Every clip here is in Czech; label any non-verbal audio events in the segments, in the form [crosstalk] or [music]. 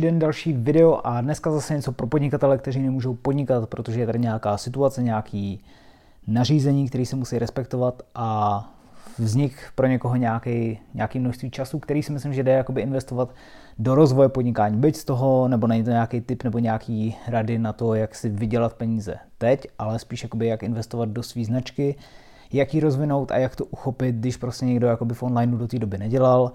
den další video a dneska zase něco pro podnikatele, kteří nemůžou podnikat, protože je tady nějaká situace, nějaký nařízení, který se musí respektovat a vznik pro někoho nějaký, nějaký množství času, který si myslím, že jde jakoby investovat do rozvoje podnikání. Byť z toho, nebo není to nějaký tip nebo nějaký rady na to, jak si vydělat peníze teď, ale spíš jakoby jak investovat do své značky, jak ji rozvinout a jak to uchopit, když prostě někdo jakoby v onlineu do té doby nedělal,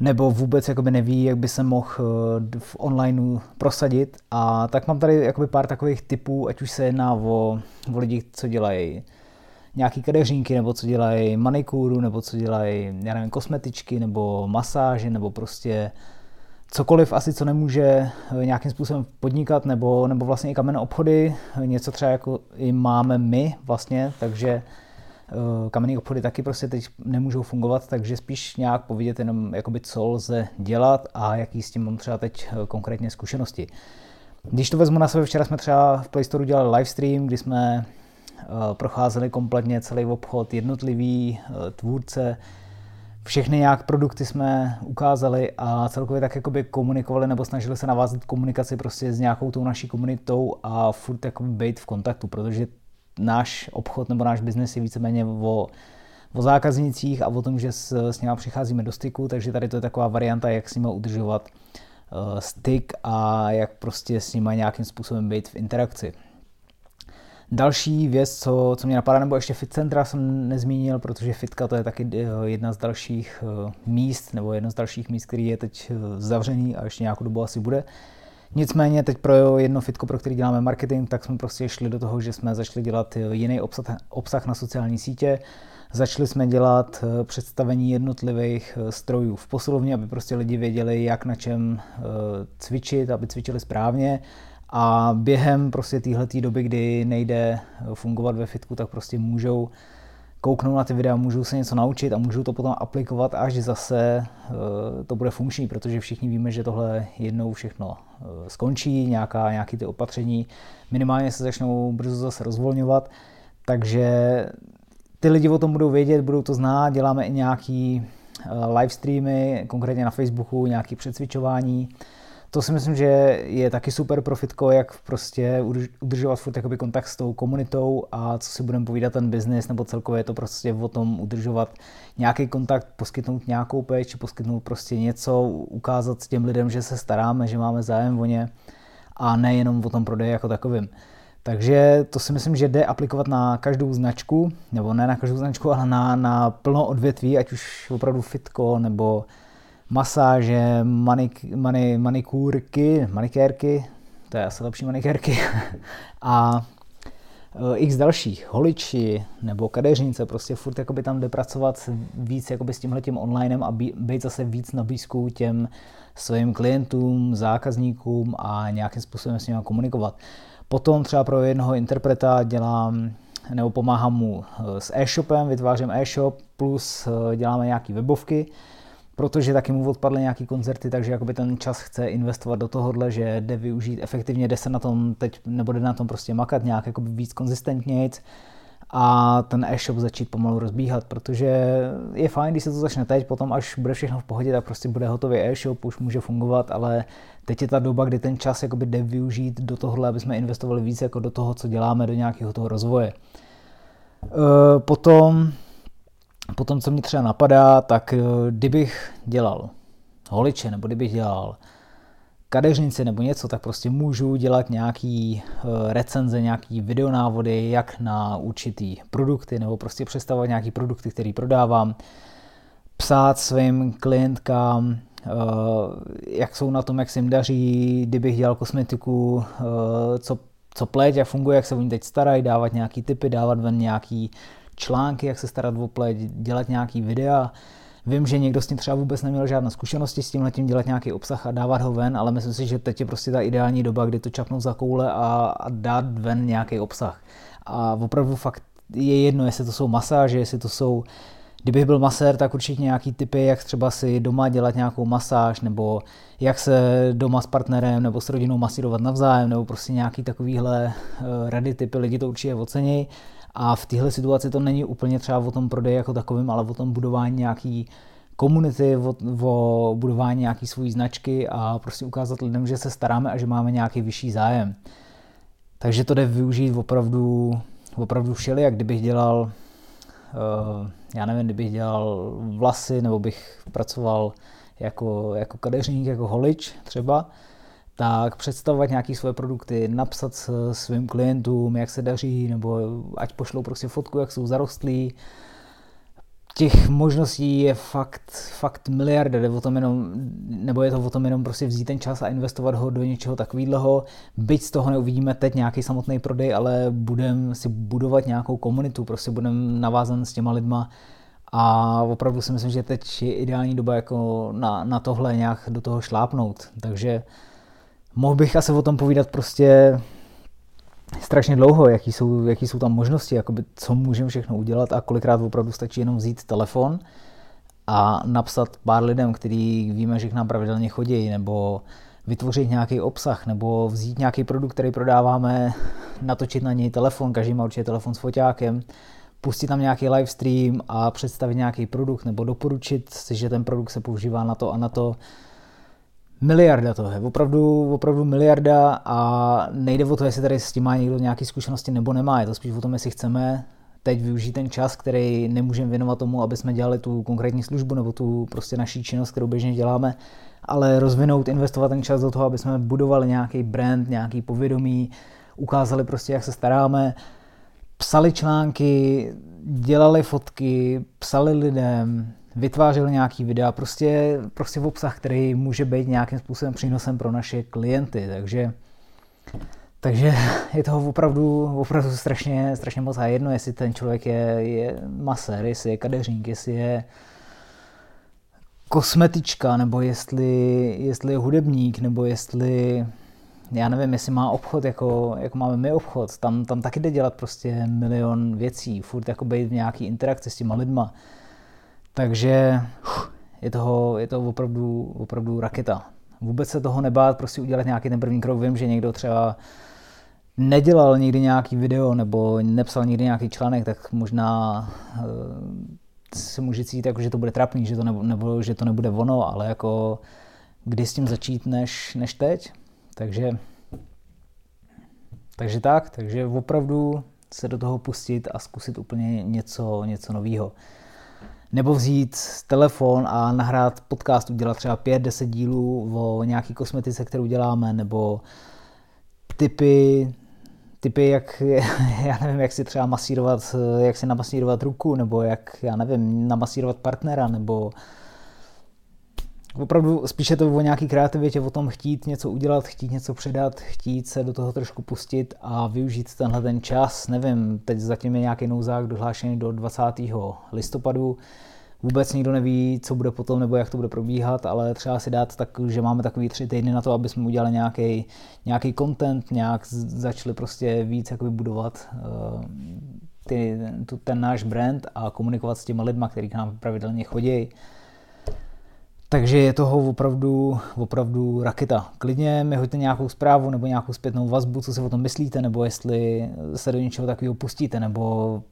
nebo vůbec jakoby neví, jak by se mohl eh, v onlineu prosadit. A tak mám tady jakoby pár takových typů, ať už se jedná o, o lidi, co dělají nějaký kadeřínky, nebo co dělají manikúru, nebo co dělají, já nevím, kosmetičky, nebo masáže, nebo prostě cokoliv asi, co nemůže eh, nějakým způsobem podnikat, nebo, nebo vlastně i kamenné obchody, něco třeba jako i máme my vlastně, takže kamenné obchody taky prostě teď nemůžou fungovat, takže spíš nějak povědět jenom, jakoby, co lze dělat a jaký s tím mám třeba teď eh, konkrétně zkušenosti. Když to vezmu na sebe, včera jsme třeba v Play Store udělali livestream, kdy jsme eh, procházeli kompletně celý obchod, jednotlivý tvůrce, všechny nějak produkty jsme ukázali a celkově tak jakoby komunikovali nebo snažili se navázat komunikaci prostě s nějakou tou naší komunitou a furt jakoby být v kontaktu, protože náš obchod nebo náš biznes je víceméně o, o zákaznicích a o tom, že s, s nimi přicházíme do styku, takže tady to je taková varianta, jak s nimi udržovat uh, styk a jak prostě s nimi nějakým způsobem být v interakci. Další věc, co, co mě napadá, nebo ještě fit centra jsem nezmínil, protože fitka to je taky eh, jedna z dalších eh, míst, nebo jedno z dalších míst, který je teď zavřený a ještě nějakou dobu asi bude. Nicméně teď pro jedno fitko, pro který děláme marketing, tak jsme prostě šli do toho, že jsme začali dělat jiný obsah, obsah na sociální sítě, Začali jsme dělat eh, představení jednotlivých eh, strojů v posilovně, aby prostě lidi věděli, jak na čem eh, cvičit, aby cvičili správně. A během prostě téhleté doby, kdy nejde fungovat ve fitku, tak prostě můžou kouknou na ty videa, můžou se něco naučit a můžou to potom aplikovat, až zase eh, to bude funkční, protože všichni víme, že tohle jednou všechno eh, skončí, nějaká, nějaký ty opatření minimálně se začnou brzo zase rozvolňovat, takže ty lidi o tom budou vědět, budou to znát, děláme i nějaký eh, live streamy, konkrétně na Facebooku, nějaké přecvičování, to si myslím, že je taky super profitko, jak prostě udržovat furt jakoby kontakt s tou komunitou a co si budeme povídat ten biznis, nebo celkově je to prostě o tom udržovat nějaký kontakt, poskytnout nějakou péči, poskytnout prostě něco, ukázat těm lidem, že se staráme, že máme zájem o ně a nejenom o tom prodeji jako takovým. Takže to si myslím, že jde aplikovat na každou značku, nebo ne na každou značku, ale na, na plno odvětví, ať už opravdu fitko, nebo masáže, manik, mani, manikúrky, manikérky, to je asi lepší manikérky, [laughs] a e, x dalších, holiči nebo kadeřnice, prostě furt jakoby tam jde pracovat víc jakoby s tímhletím onlinem a být zase víc na blízku těm svým klientům, zákazníkům a nějakým způsobem s nimi komunikovat. Potom třeba pro jednoho interpreta dělám nebo pomáhám mu e, s e-shopem, vytvářím e-shop, plus e, děláme nějaké webovky, protože taky mu odpadly nějaký koncerty, takže jakoby ten čas chce investovat do tohohle, že jde využít efektivně, jde se na tom teď, nebo jde na tom prostě makat nějak jakoby víc konzistentnějc a ten e-shop začít pomalu rozbíhat, protože je fajn, když se to začne teď, potom až bude všechno v pohodě, tak prostě bude hotový e-shop, už může fungovat, ale teď je ta doba, kdy ten čas jakoby jde využít do tohohle, aby jsme investovali víc jako do toho, co děláme, do nějakého toho rozvoje. E, potom Potom, co mi třeba napadá, tak eh, kdybych dělal holiče, nebo kdybych dělal kadeřnici nebo něco, tak prostě můžu dělat nějaký eh, recenze, nějaký videonávody, jak na určitý produkty, nebo prostě představovat nějaký produkty, který prodávám, psát svým klientkám, eh, jak jsou na tom, jak se jim daří, kdybych dělal kosmetiku, co, co pleť, jak funguje, jak se o ní teď starají, dávat nějaký typy, dávat ven nějaký články, jak se starat o pleť, dělat nějaký videa. Vím, že někdo s tím třeba vůbec neměl žádné zkušenosti s tím dělat nějaký obsah a dávat ho ven, ale myslím si, že teď je prostě ta ideální doba, kdy to čapnout za koule a, a dát ven nějaký obsah. A opravdu fakt je jedno, jestli to jsou masáže, jestli to jsou Kdybych byl masér, tak určitě nějaký typy, jak třeba si doma dělat nějakou masáž, nebo jak se doma s partnerem nebo s rodinou masírovat navzájem, nebo prostě nějaký takovýhle eh, rady typy, lidi to určitě ocení. A v téhle situaci to není úplně třeba o tom prodeji jako takovým, ale o tom budování nějaký komunity, o, o budování nějaký svojí značky a prostě ukázat lidem, že se staráme a že máme nějaký vyšší zájem. Takže to jde využít opravdu, opravdu všelijak, kdybych dělal, uh, já nevím, kdybych dělal vlasy, nebo bych pracoval jako, jako kadeřník, jako holič třeba, tak představovat nějaké svoje produkty, napsat svým klientům, jak se daří, nebo ať pošlou prostě fotku, jak jsou zarostlí, těch možností je fakt, fakt miliarda, jde o tom jenom, nebo je to o tom jenom prostě vzít ten čas a investovat ho do něčeho takového. Byť z toho neuvidíme teď nějaký samotný prodej, ale budeme si budovat nějakou komunitu, prostě budeme navázan s těma lidma a opravdu si myslím, že teď je ideální doba jako na, na tohle nějak do toho šlápnout. Takže mohl bych asi o tom povídat prostě strašně dlouho, jaký jsou, jaký jsou tam možnosti, jakoby, co můžeme všechno udělat a kolikrát opravdu stačí jenom vzít telefon a napsat pár lidem, který víme, že k nám pravidelně chodí, nebo vytvořit nějaký obsah, nebo vzít nějaký produkt, který prodáváme, [laughs] natočit na něj telefon, každý má určitě telefon s foťákem, pustit tam nějaký live stream a představit nějaký produkt, nebo doporučit, že ten produkt se používá na to a na to, Miliarda to je, opravdu, opravdu miliarda a nejde o to, jestli tady s tím má někdo nějaké zkušenosti nebo nemá, je to spíš o tom, jestli chceme teď využít ten čas, který nemůžeme věnovat tomu, aby jsme dělali tu konkrétní službu nebo tu prostě naší činnost, kterou běžně děláme, ale rozvinout, investovat ten čas do toho, aby jsme budovali nějaký brand, nějaký povědomí, ukázali prostě, jak se staráme, psali články, dělali fotky, psali lidem, vytvářel nějaký videa, prostě, prostě v obsah, který může být nějakým způsobem přínosem pro naše klienty, takže takže [laughs] je toho opravdu, opravdu strašně, strašně moc a jedno, jestli ten člověk je, je masér, jestli je kadeřník, jestli je kosmetička, nebo jestli, jestli je hudebník, nebo jestli, já nevím, jestli má obchod, jako, jako máme my obchod, tam, tam taky jde dělat prostě milion věcí, furt jako být v nějaký interakci s těma lidma. Takže je, toho, je to opravdu, opravdu raketa. Vůbec se toho nebát, prostě udělat nějaký ten první krok. Vím, že někdo třeba nedělal nikdy nějaký video nebo nepsal nikdy nějaký článek, tak možná uh, si může cítit, jako, že to bude trapný, že to, nebo, nebo že to nebude ono, ale jako kdy s tím začít než, než teď. Takže, takže tak, takže opravdu se do toho pustit a zkusit úplně něco, něco nového nebo vzít telefon a nahrát podcast, udělat třeba 5-10 dílů o nějaký kosmetice, kterou děláme, nebo typy, typy, jak, [laughs] já nevím, jak si třeba masírovat, jak si namasírovat ruku, nebo jak, já nevím, namasírovat partnera, nebo opravdu spíše to o nějaký kreativitě, o tom chtít něco udělat, chtít něco předat, chtít se do toho trošku pustit a využít tenhle ten čas. Nevím, teď zatím je nějaký nouzák dohlášený do 20. listopadu. Vůbec nikdo neví, co bude potom nebo jak to bude probíhat, ale třeba si dát tak, že máme takový tři týdny na to, aby jsme udělali nějaký, nějaký content, nějak začali prostě víc jakoby budovat uh, ty, tu, ten náš brand a komunikovat s těma lidma, kteří k nám pravidelně chodí takže je toho opravdu, opravdu raketa. Klidně mi hoďte nějakou zprávu nebo nějakou zpětnou vazbu, co si o tom myslíte, nebo jestli se do něčeho takového pustíte, nebo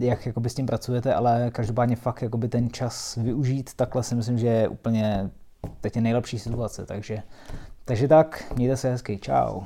jak jakoby s tím pracujete, ale každopádně fakt jakoby ten čas využít, takhle si myslím, že je úplně teď je nejlepší situace, takže, takže tak, mějte se hezky, čau.